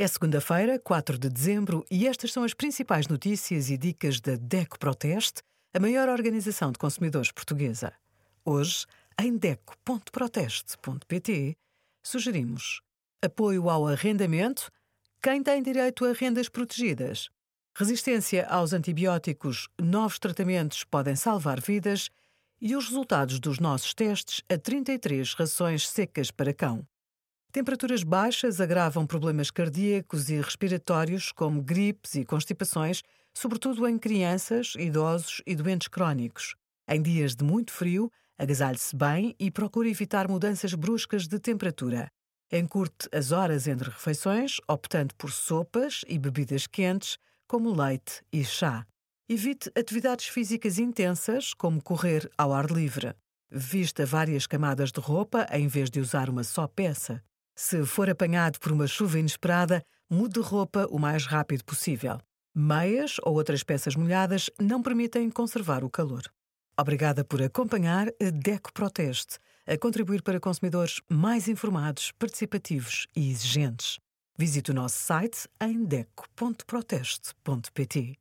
É segunda-feira, 4 de dezembro, e estas são as principais notícias e dicas da DECO Proteste, a maior organização de consumidores portuguesa. Hoje, em DECO.proteste.pt, sugerimos apoio ao arrendamento, quem tem direito a rendas protegidas, resistência aos antibióticos, novos tratamentos podem salvar vidas e os resultados dos nossos testes a 33 rações secas para cão. Temperaturas baixas agravam problemas cardíacos e respiratórios, como gripes e constipações, sobretudo em crianças, idosos e doentes crónicos. Em dias de muito frio, agasalhe-se bem e procure evitar mudanças bruscas de temperatura. Encurte as horas entre refeições, optando por sopas e bebidas quentes, como leite e chá. Evite atividades físicas intensas, como correr ao ar livre. Vista várias camadas de roupa em vez de usar uma só peça. Se for apanhado por uma chuva inesperada, mude de roupa o mais rápido possível. Meias ou outras peças molhadas não permitem conservar o calor. Obrigada por acompanhar a DECO Proteste, a contribuir para consumidores mais informados, participativos e exigentes. Visite o nosso site em deco.proteste.pt.